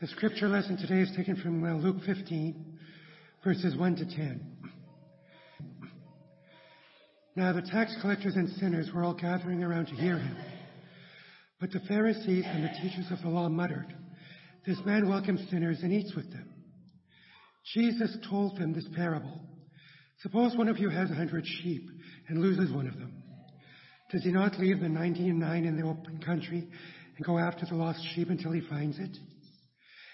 The scripture lesson today is taken from Luke 15, verses 1 to 10. Now the tax collectors and sinners were all gathering around to hear him. But the Pharisees and the teachers of the law muttered, This man welcomes sinners and eats with them. Jesus told them this parable. Suppose one of you has a hundred sheep and loses one of them. Does he not leave the ninety and nine in the open country and go after the lost sheep until he finds it?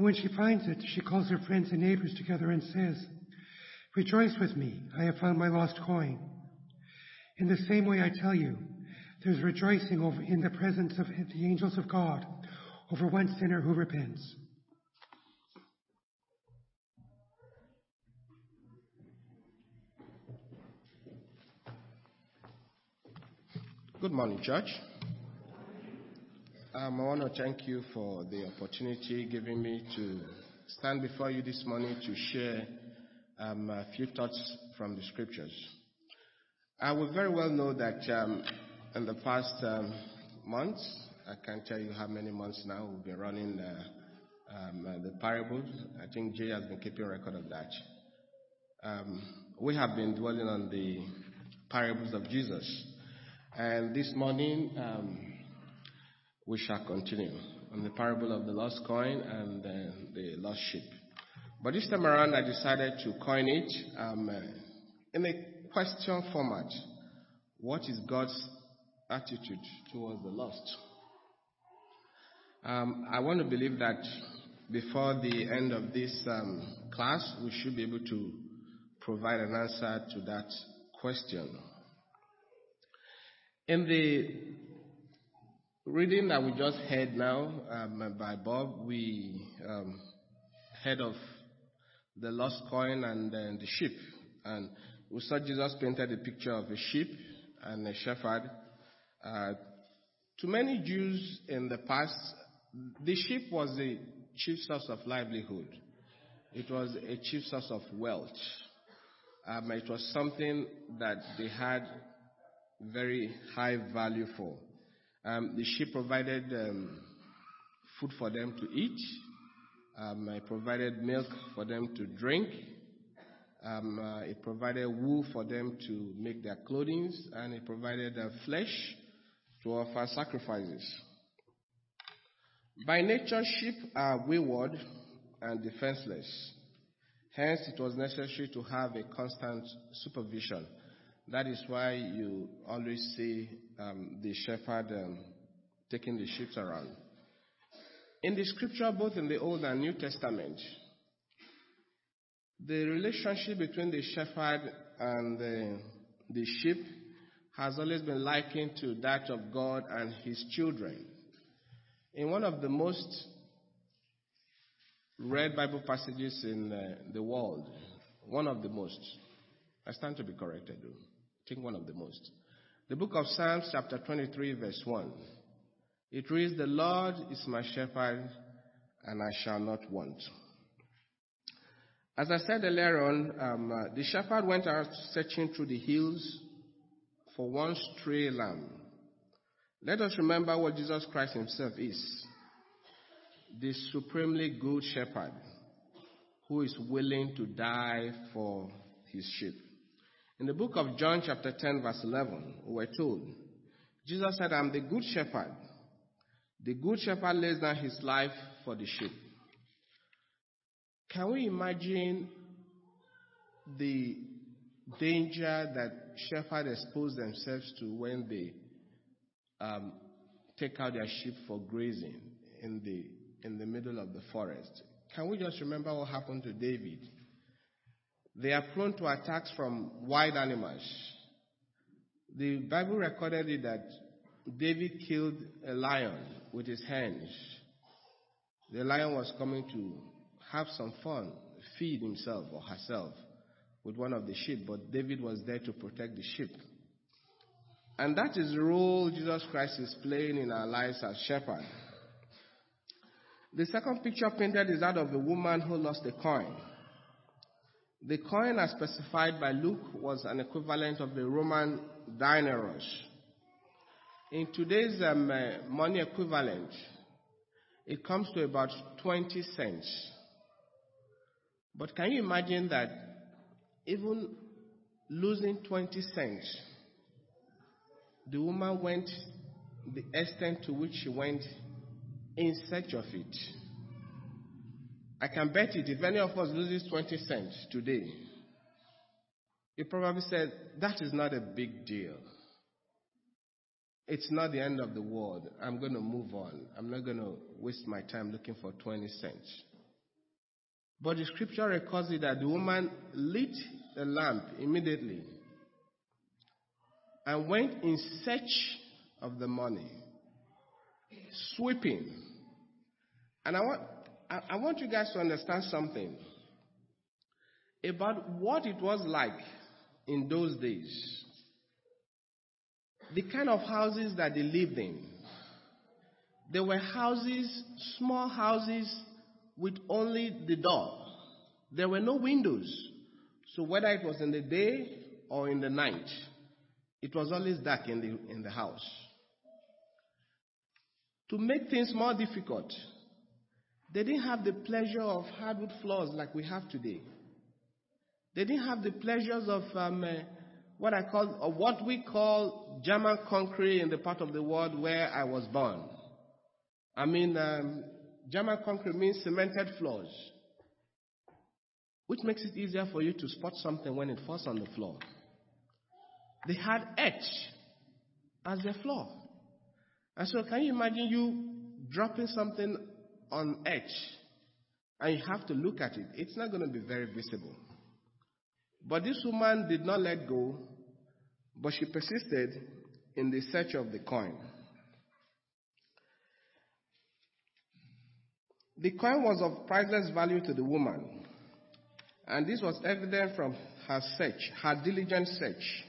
And when she finds it, she calls her friends and neighbors together and says, Rejoice with me, I have found my lost coin. In the same way I tell you, there's rejoicing over in the presence of the angels of God over one sinner who repents. Good morning, church. Um, I want to thank you for the opportunity given me to stand before you this morning to share um, a few thoughts from the scriptures. I will very well know that um, in the past um, months, I can't tell you how many months now we've been running uh, uh, the parables. I think Jay has been keeping record of that. Um, we have been dwelling on the parables of Jesus. And this morning, we shall continue on the parable of the lost coin and uh, the lost sheep. But this time around, I decided to coin it um, uh, in a question format. What is God's attitude towards the lost? Um, I want to believe that before the end of this um, class, we should be able to provide an answer to that question. In the reading that we just heard now um, by Bob, we um, heard of the lost coin and the sheep. And we saw Jesus painted a picture of a sheep and a shepherd. Uh, to many Jews in the past, the sheep was a chief source of livelihood. It was a chief source of wealth. Um, it was something that they had very high value for. Um, the sheep provided um, food for them to eat. Um, it provided milk for them to drink. Um, uh, it provided wool for them to make their clothing, and it provided uh, flesh to offer sacrifices. By nature, sheep are wayward and defenseless. Hence, it was necessary to have a constant supervision that is why you always see um, the shepherd um, taking the sheep around. In the scripture, both in the Old and New Testament, the relationship between the shepherd and the, the sheep has always been likened to that of God and his children. In one of the most read Bible passages in uh, the world, one of the most, I stand to be corrected though think one of the most. The book of Psalms, chapter 23, verse 1. It reads, The Lord is my shepherd, and I shall not want. As I said earlier on, um, uh, the shepherd went out searching through the hills for one stray lamb. Let us remember what Jesus Christ himself is the supremely good shepherd who is willing to die for his sheep. In the book of John, chapter 10, verse 11, we're told, Jesus said, I'm the good shepherd. The good shepherd lays down his life for the sheep. Can we imagine the danger that shepherds expose themselves to when they um, take out their sheep for grazing in the, in the middle of the forest? Can we just remember what happened to David? They are prone to attacks from wild animals. The Bible recorded it that David killed a lion with his hands. The lion was coming to have some fun, feed himself or herself with one of the sheep, but David was there to protect the sheep. And that is the role Jesus Christ is playing in our lives as shepherd. The second picture painted is that of a woman who lost a coin. The coin, as specified by Luke, was an equivalent of the Roman denarius. In today's um, uh, money equivalent, it comes to about 20 cents. But can you imagine that even losing 20 cents, the woman went the extent to which she went in search of it? I can bet it if any of us loses 20 cents today, he probably said, That is not a big deal. It's not the end of the world. I'm going to move on. I'm not going to waste my time looking for 20 cents. But the scripture records it that the woman lit the lamp immediately and went in search of the money, sweeping. And I want, I, I want you guys to understand something about what it was like in those days. The kind of houses that they lived in. There were houses, small houses, with only the door. There were no windows. So whether it was in the day or in the night, it was always dark in the, in the house. To make things more difficult, they didn't have the pleasure of hardwood floors like we have today. They didn't have the pleasures of um, uh, what I call, or what we call German concrete in the part of the world where I was born. I mean, um, German concrete means cemented floors, which makes it easier for you to spot something when it falls on the floor. They had etch as their floor. And so, can you imagine you dropping something on edge. and you have to look at it? It's not going to be very visible. But this woman did not let go, but she persisted in the search of the coin. The coin was of priceless value to the woman, and this was evident from her search, her diligent search.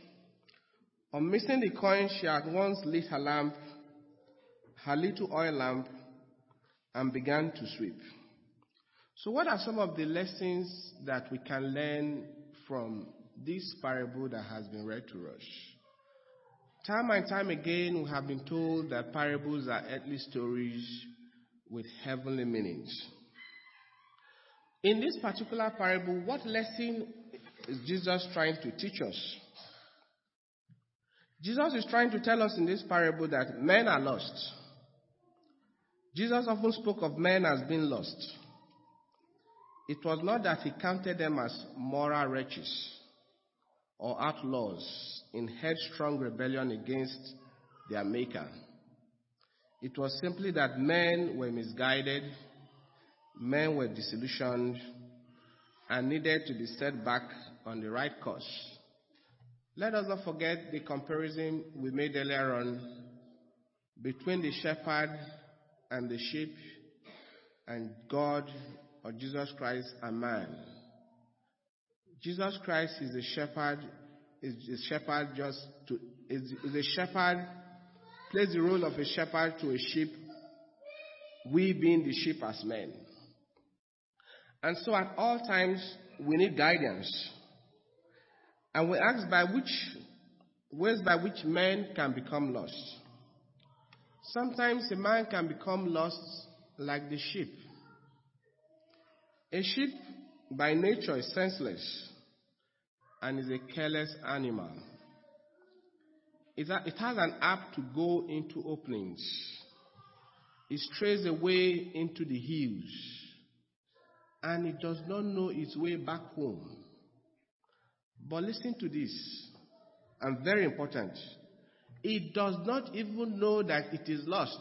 On missing the coin, she at once lit her lamp, her little oil lamp, and began to sweep. So, what are some of the lessons that we can learn from this parable that has been read to us? Time and time again, we have been told that parables are earthly stories with heavenly meanings. In this particular parable, what lesson is Jesus trying to teach us? Jesus is trying to tell us in this parable that men are lost. Jesus often spoke of men as being lost. It was not that he counted them as moral wretches or outlaws in headstrong rebellion against their maker. It was simply that men were misguided, men were disillusioned, and needed to be set back on the right course. Let us not forget the comparison we made earlier on between the shepherd and the sheep and God or Jesus Christ and man. Jesus Christ is a shepherd, is a shepherd just to, is, is a shepherd plays the role of a shepherd to a sheep, we being the sheep as men. And so at all times, we need guidance. And we ask by which ways by which men can become lost. Sometimes a man can become lost like the sheep. A sheep by nature is senseless and is a careless animal. It has an app to go into openings. It strays away into the hills. And it does not know its way back home. But listen to this, and very important. It does not even know that it is lost.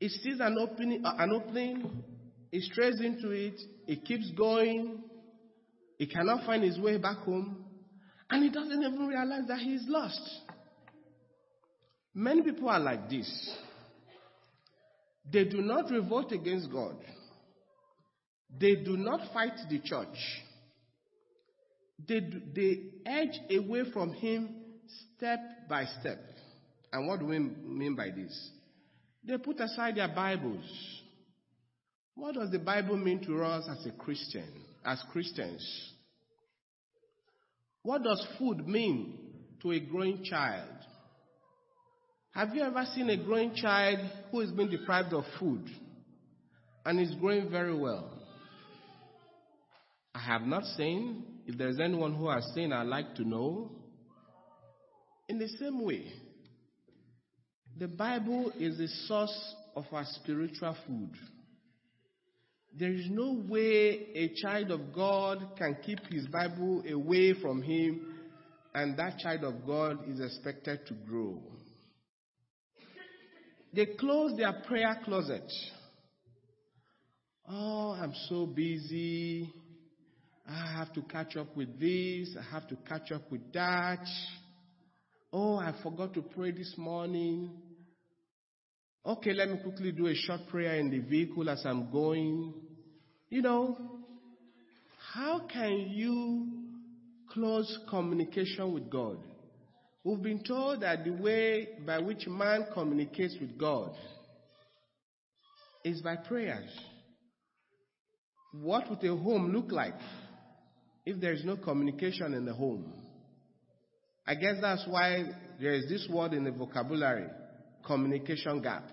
It sees an opening, uh, an opening, it strays into it, it keeps going, it cannot find his way back home, and it doesn't even realize that he is lost. Many people are like this. They do not revolt against God. They do not fight the church. They, they edge away from Him step by step. And what do we mean by this? They put aside their Bibles. What does the Bible mean to us as a Christian, as Christians? What does food mean to a growing child? Have you ever seen a growing child who has been deprived of food and is growing very well? I have not seen. If there's anyone who has seen, I'd like to know. In the same way, the Bible is the source of our spiritual food. There is no way a child of God can keep his Bible away from him and that child of God is expected to grow. They close their prayer closet. Oh, I'm so busy. I have to catch up with this. I have to catch up with that. Oh, I forgot to pray this morning. Okay, let me quickly do a short prayer in the vehicle as I'm going. You know, how can you close communication with God? We've been told that the way by which man communicates with God is by prayers. What would a home look like if there is no communication in the home? I guess that's why there is this word in the vocabulary communication gap.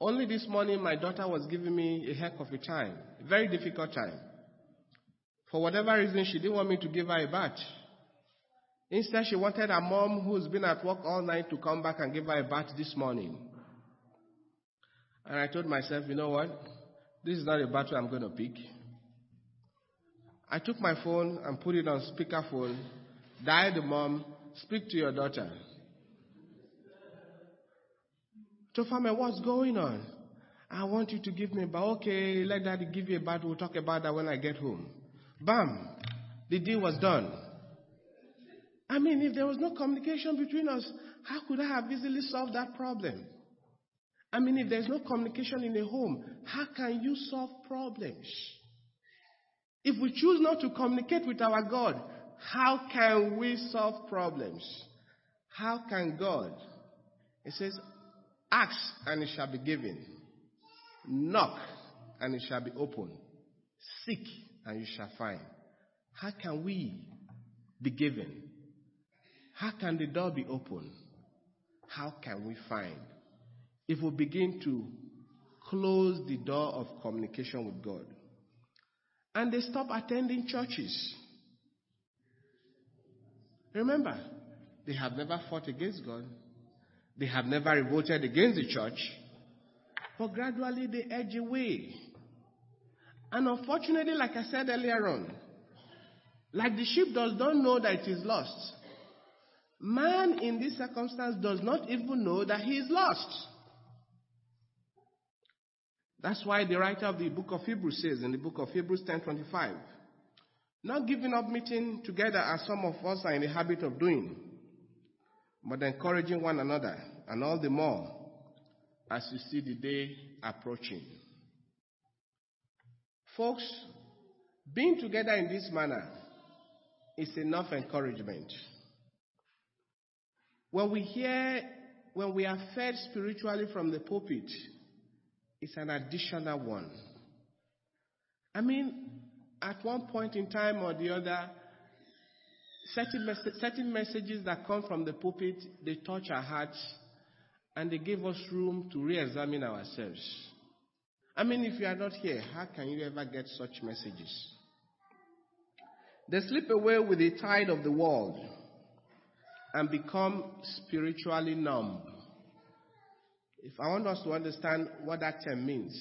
Only this morning, my daughter was giving me a heck of a time, a very difficult time. For whatever reason, she didn't want me to give her a bath. Instead, she wanted her mom, who's been at work all night, to come back and give her a bath this morning. And I told myself, you know what? This is not a battle I'm going to pick. I took my phone and put it on speakerphone, dial the mom, speak to your daughter. Tofame, what's going on? I want you to give me a bath. Okay, let daddy give you a bath. We'll talk about that when I get home. Bam! The deal was done. I mean, if there was no communication between us, how could I have easily solved that problem? I mean, if there's no communication in a home, how can you solve problems? If we choose not to communicate with our God, how can we solve problems? How can God? It says, Ask and it shall be given. Knock and it shall be opened. Seek and you shall find. How can we be given? How can the door be opened? How can we find? If we begin to close the door of communication with God. And they stop attending churches. Remember, they have never fought against God. They have never revolted against the church, but gradually they edge away. And unfortunately, like I said earlier on, like the sheep does not know that it is lost, man in this circumstance does not even know that he is lost. That's why the writer of the book of Hebrews says in the book of Hebrews 10:25, not giving up meeting together as some of us are in the habit of doing, but encouraging one another, and all the more as you see the day approaching. Folks, being together in this manner is enough encouragement. When we hear, when we are fed spiritually from the pulpit, it's an additional one. I mean, at one point in time or the other, certain, mes- certain messages that come from the pulpit, they touch our hearts and they give us room to re-examine ourselves. I mean, if you are not here, how can you ever get such messages? They slip away with the tide of the world and become spiritually numb. If I want us to understand what that term means,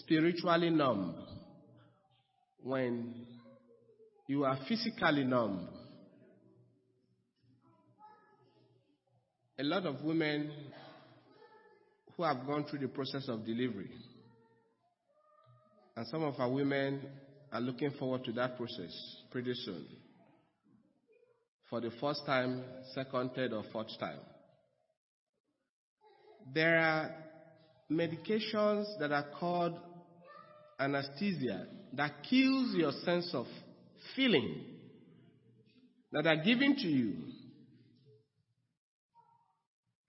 spiritually numb, when you are physically numb. A lot of women who have gone through the process of delivery, and some of our women are looking forward to that process pretty soon. For the first time, second, third, or fourth time. There are medications that are called anesthesia that kills your sense of feeling that are given to you.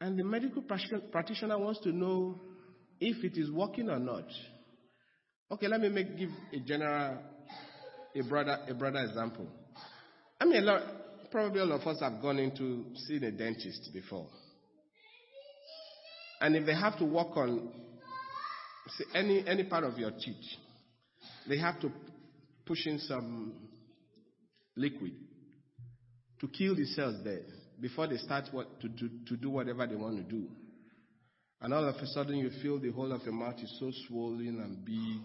And the medical practitioner wants to know if it is working or not. Okay, let me make, give a general, a broader, a broader example. I mean, lot, probably all of us have gone into seeing a dentist before. And if they have to work on say, any, any part of your teeth, they have to push in some liquid to kill the cells there before they start what, to, to, to do whatever they want to do. And all of a sudden you feel the whole of your mouth is so swollen and big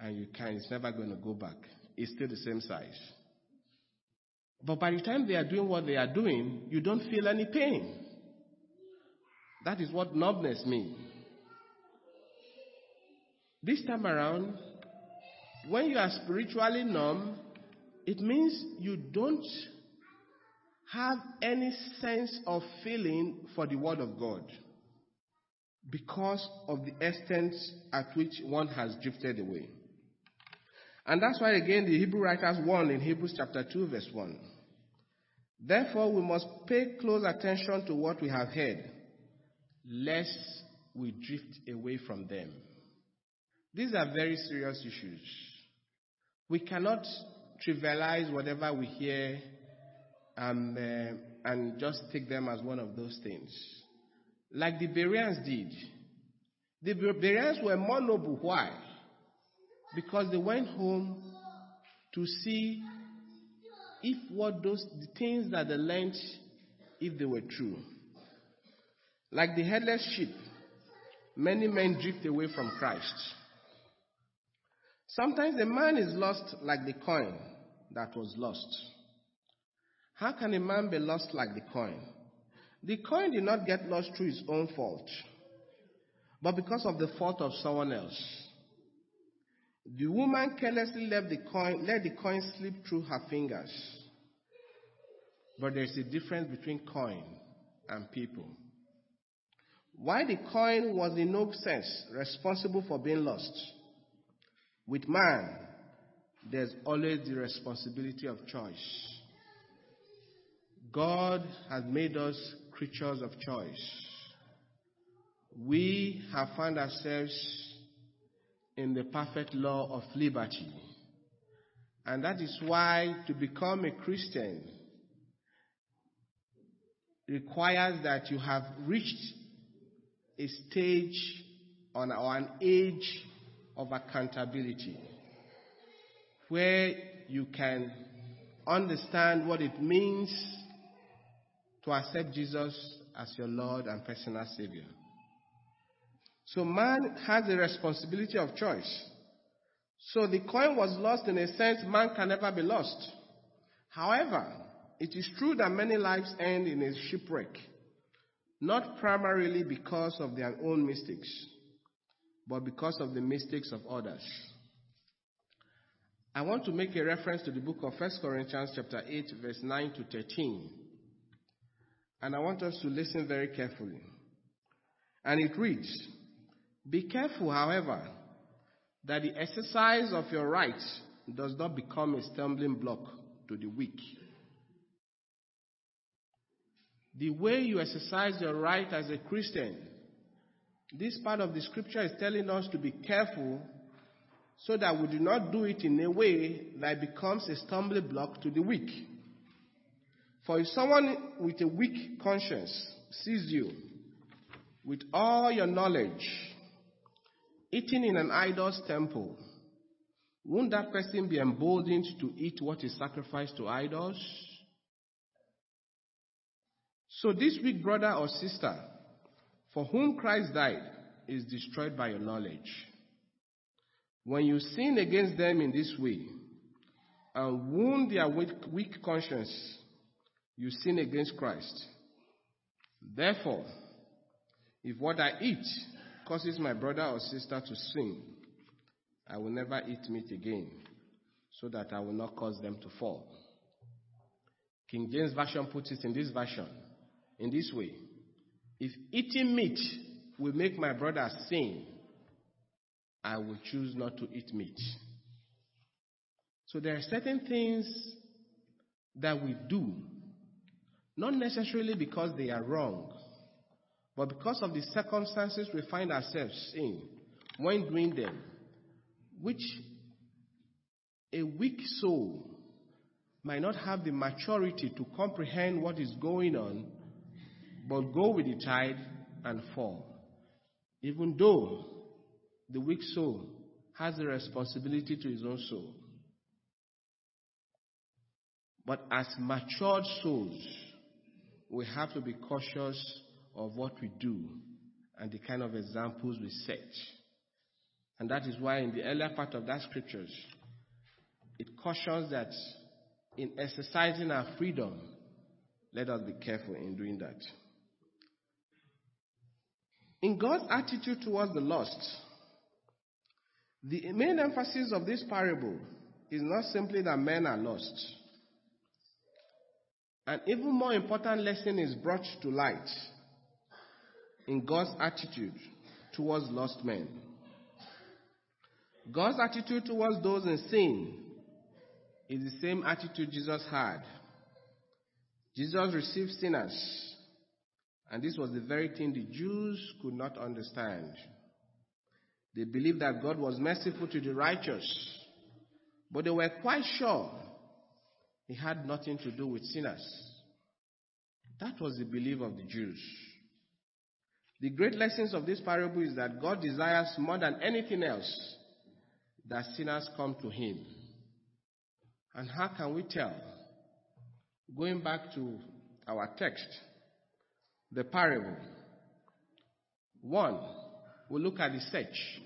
and you can't, it's never going to go back. It's still the same size. But by the time they are doing what they are doing, you don't feel any pain. That is what numbness means. This time around, when you are spiritually numb, it means you don't have any sense of feeling for the Word of God because of the extent at which one has drifted away. And that's why, again, the Hebrew writers warn in Hebrews chapter 2, verse 1. Therefore, we must pay close attention to what we have heard, lest we drift away from them. These are very serious issues. We cannot trivialize whatever we hear and, uh, and just take them as one of those things. Like the Bereans did. The Bereans were more noble. Why? Because they went home to see if what those the things that they learned, if they were true. Like the headless sheep, many men drift away from Christ. Sometimes a man is lost like the coin that was lost. How can a man be lost like the coin? The coin did not get lost through his own fault, but because of the fault of someone else. The woman carelessly left the coin, let the coin slip through her fingers. But there's a difference between coin and people. Why the coin was in no sense responsible for being lost. With man, there's always the responsibility of choice. God has made us creatures of choice. We have found ourselves in the perfect law of liberty. And that is why to become a Christian requires that you have reached a stage on, or an age of accountability where you can understand what it means to accept Jesus as your Lord and personal Savior. So man has a responsibility of choice. So the coin was lost in a sense man can never be lost. However, it is true that many lives end in a shipwreck, not primarily because of their own mistakes, but because of the mistakes of others. I want to make a reference to the book of 1 Corinthians chapter 8 verse 9 to 13. And I want us to listen very carefully. And it reads, Be careful, however, that the exercise of your rights does not become a stumbling block to the weak. The way you exercise your right as a Christian, this part of the scripture is telling us to be careful so that we do not do it in a way that becomes a stumbling block to the weak. For if someone with a weak conscience sees you with all your knowledge eating in an idol's temple, won't that person be emboldened to eat what is sacrificed to idols? So this weak brother or sister for whom Christ died is destroyed by your knowledge. When you sin against them in this way and wound their weak, weak conscience, you sin against Christ. Therefore, if what I eat causes my brother or sister to sin, I will never eat meat again, so that I will not cause them to fall. King James Version puts it in this version, in this way. If eating meat will make my brother sin, I will choose not to eat meat. So there are certain things that we do, not necessarily because they are wrong, but because of the circumstances we find ourselves in when doing them, which a weak soul might not have the maturity to comprehend what is going on, but go with the tide and fall. Even though the weak soul has a responsibility to his own soul. But as matured souls, we have to be cautious of what we do and the kind of examples we set. And that is why in the earlier part of that scriptures, it cautions that in exercising our freedom, let us be careful in doing that. In God's attitude towards the lost, the main emphasis of this parable is not simply that men are lost. An even more important lesson is brought to light in God's attitude towards lost men. God's attitude towards those in sin is the same attitude Jesus had. Jesus received sinners, and this was the very thing the Jews could not understand. They believed that God was merciful to the righteous, but they were quite sure he had nothing to do with sinners. That was the belief of the Jews. The great lessons of this parable is that God desires more than anything else that sinners come to him. And how can we tell? Going back to our text, the parable. One, we look at the search.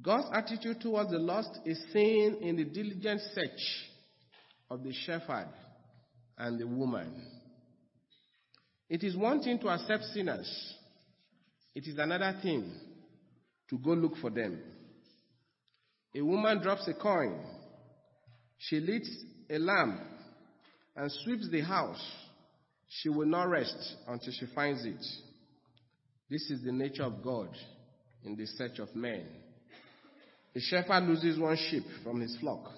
God's attitude towards the lost is seen in the diligent search of the shepherd and the woman. It is one thing to accept sinners, it is another thing to go look for them. A woman drops a coin, she lights a lamp and sweeps the house. She will not rest until she finds it. This is the nature of God in the search of men. A shepherd loses one sheep from his flock.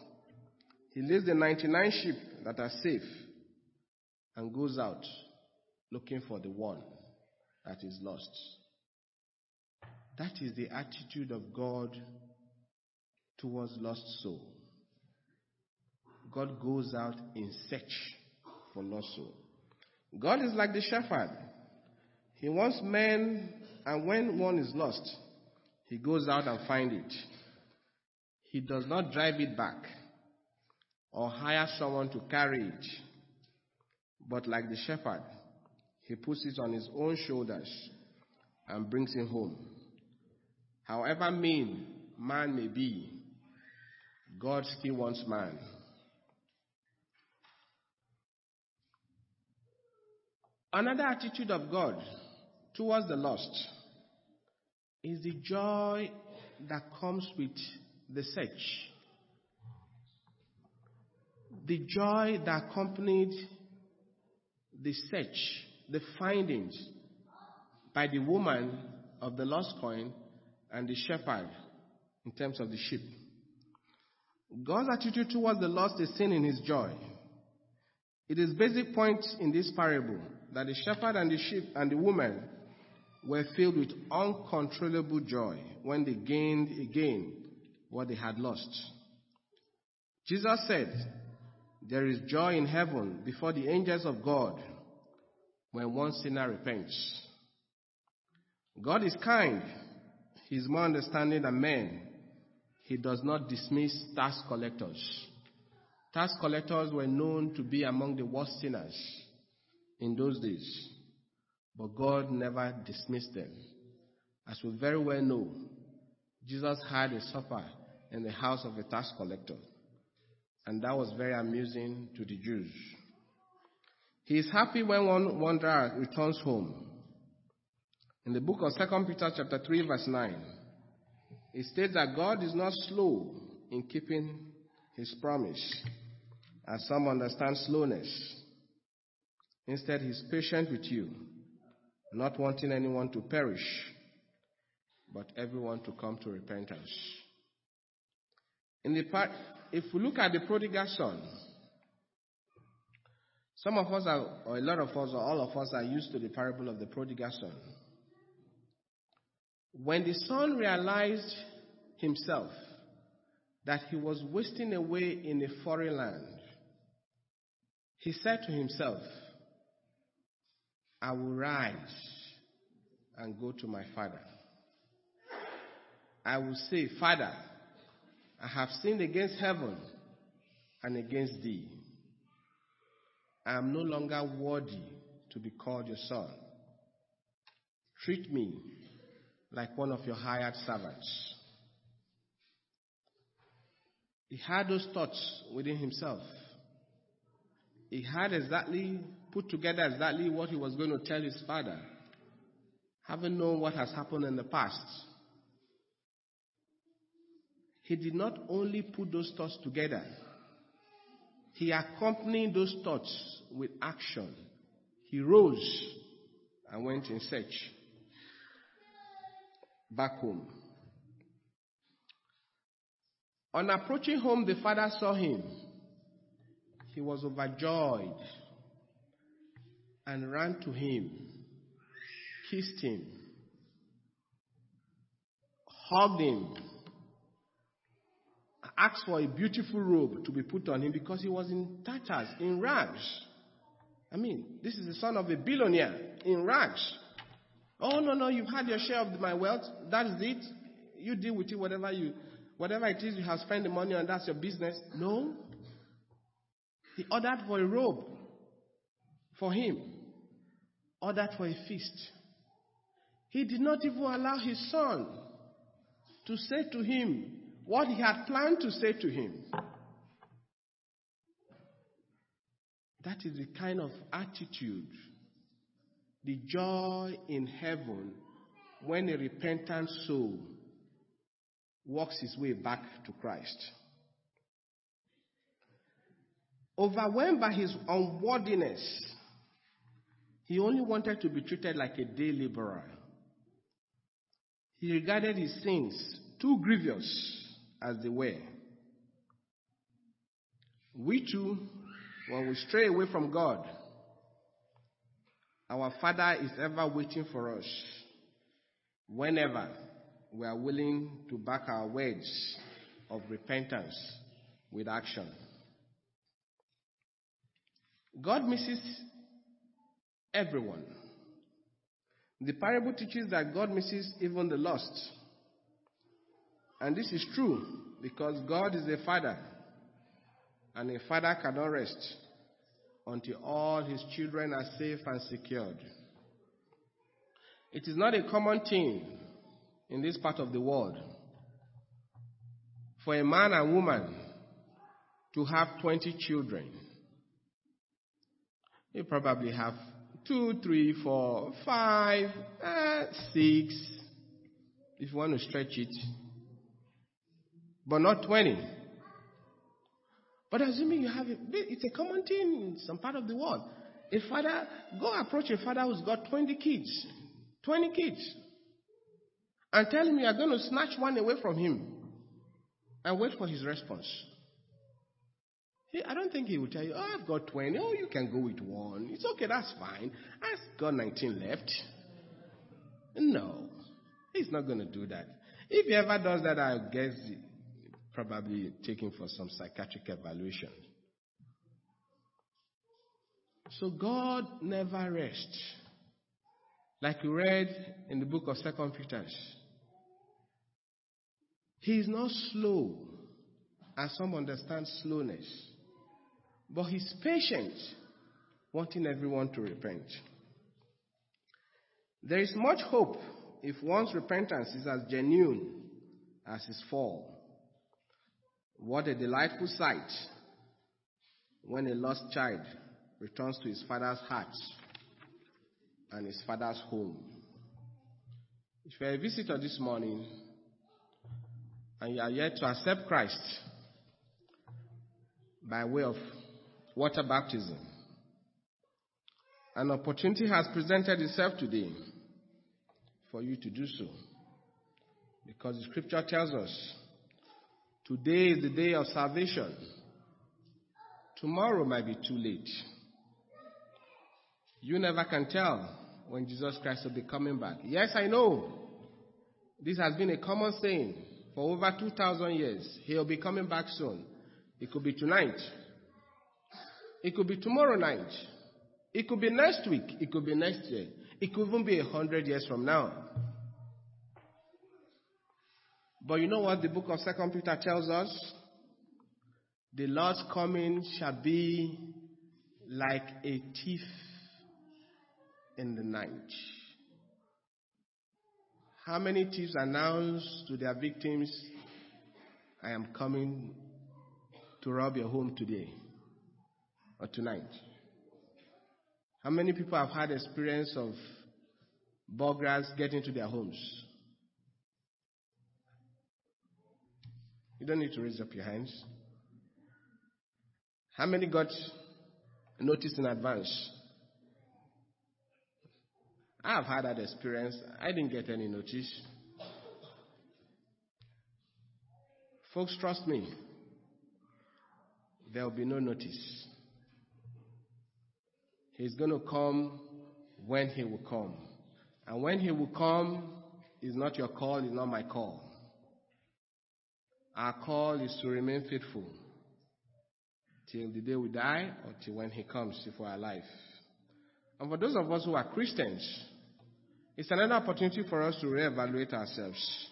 He leaves the 99 sheep that are safe and goes out looking for the one that is lost. That is the attitude of God towards lost soul. God goes out in search for lost soul. God is like the shepherd. He wants men, and when one is lost, he goes out and find it. He does not drive it back or hire someone to carry it. But like the shepherd, he puts it on his own shoulders and brings it home. However mean man may be, God still wants man. Another attitude of God towards the lost is the joy that comes with the search. The joy that accompanied the search, the findings by the woman of the lost coin and the shepherd in terms of the sheep. God's attitude towards the lost is seen in his joy. It is basic point in this parable that the shepherd and the sheep and the woman were filled with uncontrollable joy when they gained again what they had lost. Jesus said, There is joy in heaven before the angels of God when one sinner repents. God is kind. He is more understanding than men. He does not dismiss tax collectors. Tax collectors were known to be among the worst sinners in those days. But God never dismissed them. As we very well know, Jesus had a supper in the house of a tax collector. And that was very amusing to the Jews. He is happy when one wanderer returns home. In the book of 2 Peter chapter 3 verse 9, it states that God is not slow in keeping his promise, as some understand slowness. Instead, he's patient with you, not wanting anyone to perish, but everyone to come to repentance. In the part, if we look at the prodigal son, some of us are, or a lot of us, or all of us are used to the parable of the prodigal son. When the son realized himself that he was wasting away in a foreign land, he said to himself, I will rise and go to my father. I will say, Father, I have sinned against heaven and against thee. I am no longer worthy to be called your son. Treat me like one of your hired servants. He had those thoughts within himself. He had exactly put together exactly what he was going to tell his father, having known what has happened in the past. He did not only put those thoughts together, he accompanied those thoughts with action. He rose and went in search back home. On approaching home, the father saw him. He was overjoyed and ran to him, kissed him, hugged him, asked for a beautiful robe to be put on him because he was in tatters, in rags. I mean, this is the son of a billionaire in rags. Oh no, no, you've had your share of my wealth. That is it. You deal with it, whatever you whatever it is you have spent the money on, that's your business. No. He ordered for a robe for him. Ordered for a feast. He did not even allow his son to say to him what he had planned to say to him. That is the kind of attitude, the joy in heaven when a repentant soul walks his way back to Christ. Overwhelmed by his unworthiness, he only wanted to be treated like a day laborer. He regarded his sins too grievous as they were. We too, when we stray away from God, our Father is ever waiting for us whenever we are willing to back our words of repentance with action. God misses everyone. The parable teaches that God misses even the lost. And this is true because God is a father, and a father cannot rest until all his children are safe and secured. It is not a common thing in this part of the world for a man and woman to have 20 children. You probably have two, three, four, five, uh, six, if you want to stretch it but not 20. But assuming you have it, it's a common thing in some part of the world. A father, go approach a father who's got 20 kids, 20 kids, and tell him you are going to snatch one away from him and wait for his response. I don't think he will tell you, oh, I've got 20. Oh, you can go with one. It's okay, that's fine. I've got 19 left. No, he's not going to do that. If he ever does that, I guess probably taken for some psychiatric evaluation. So God never rests. Like we read in the book of Second Peter. He is not slow, as some understand slowness, but he's patient, wanting everyone to repent. There is much hope if one's repentance is as genuine as his fall. What a delightful sight when a lost child returns to his father's heart and his father's home. If you're a visitor this morning and you are yet to accept Christ by way of water baptism, An opportunity has presented itself today for you to do so. Because the scripture tells us today is the day of salvation. Tomorrow might be too late. You never can tell when Jesus Christ will be coming back. Yes, I know. This has been a common saying for over 2,000 years. He'll be coming back soon. It could be tonight. It could be tomorrow night. It could be next week. It could be next year. It could even be a hundred years from now. But you know what the book of Second Peter tells us? The Lord's coming shall be like a thief in the night. How many thieves announce to their victims, I am coming to rob your home today or tonight? How many people have had experience of burglars getting to their homes? You don't need to raise up your hands. How many got notice in advance? I have had that experience. I didn't get any notice. Folks, trust me. There will be no notice. He's going to come when he will come. And when he will come is not your call, is not my call. Our call is to remain faithful till the day we die or till when he comes for our life. And for those of us who are Christians, it's another opportunity for us to reevaluate ourselves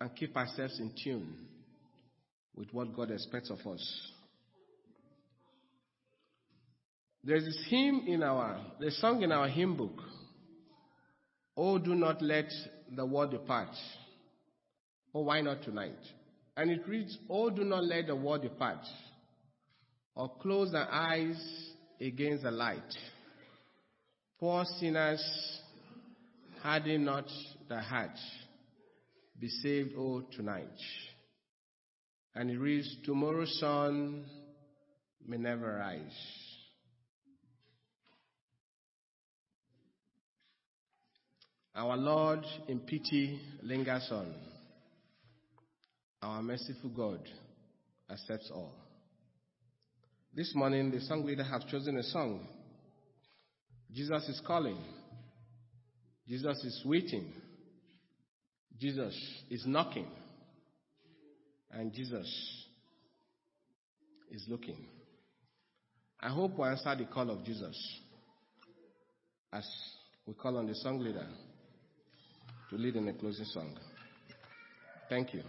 and keep ourselves in tune with what God expects of us. There's this hymn in our, the song in our hymn book. Oh, do not let the word depart. Oh, why not tonight? And it reads, Oh, do not let the word depart, or close the eyes against the light. Poor sinners, harden not the heart. Be saved, oh, tonight. And it reads, Tomorrow's sun may never rise. Our Lord in pity lingers on. Our merciful God accepts all. This morning, the song leader has chosen a song. Jesus is calling. Jesus is waiting. Jesus is knocking. And Jesus is looking. I hope we answer the call of Jesus as we call on the song leader to lead in the closing song. Thank you.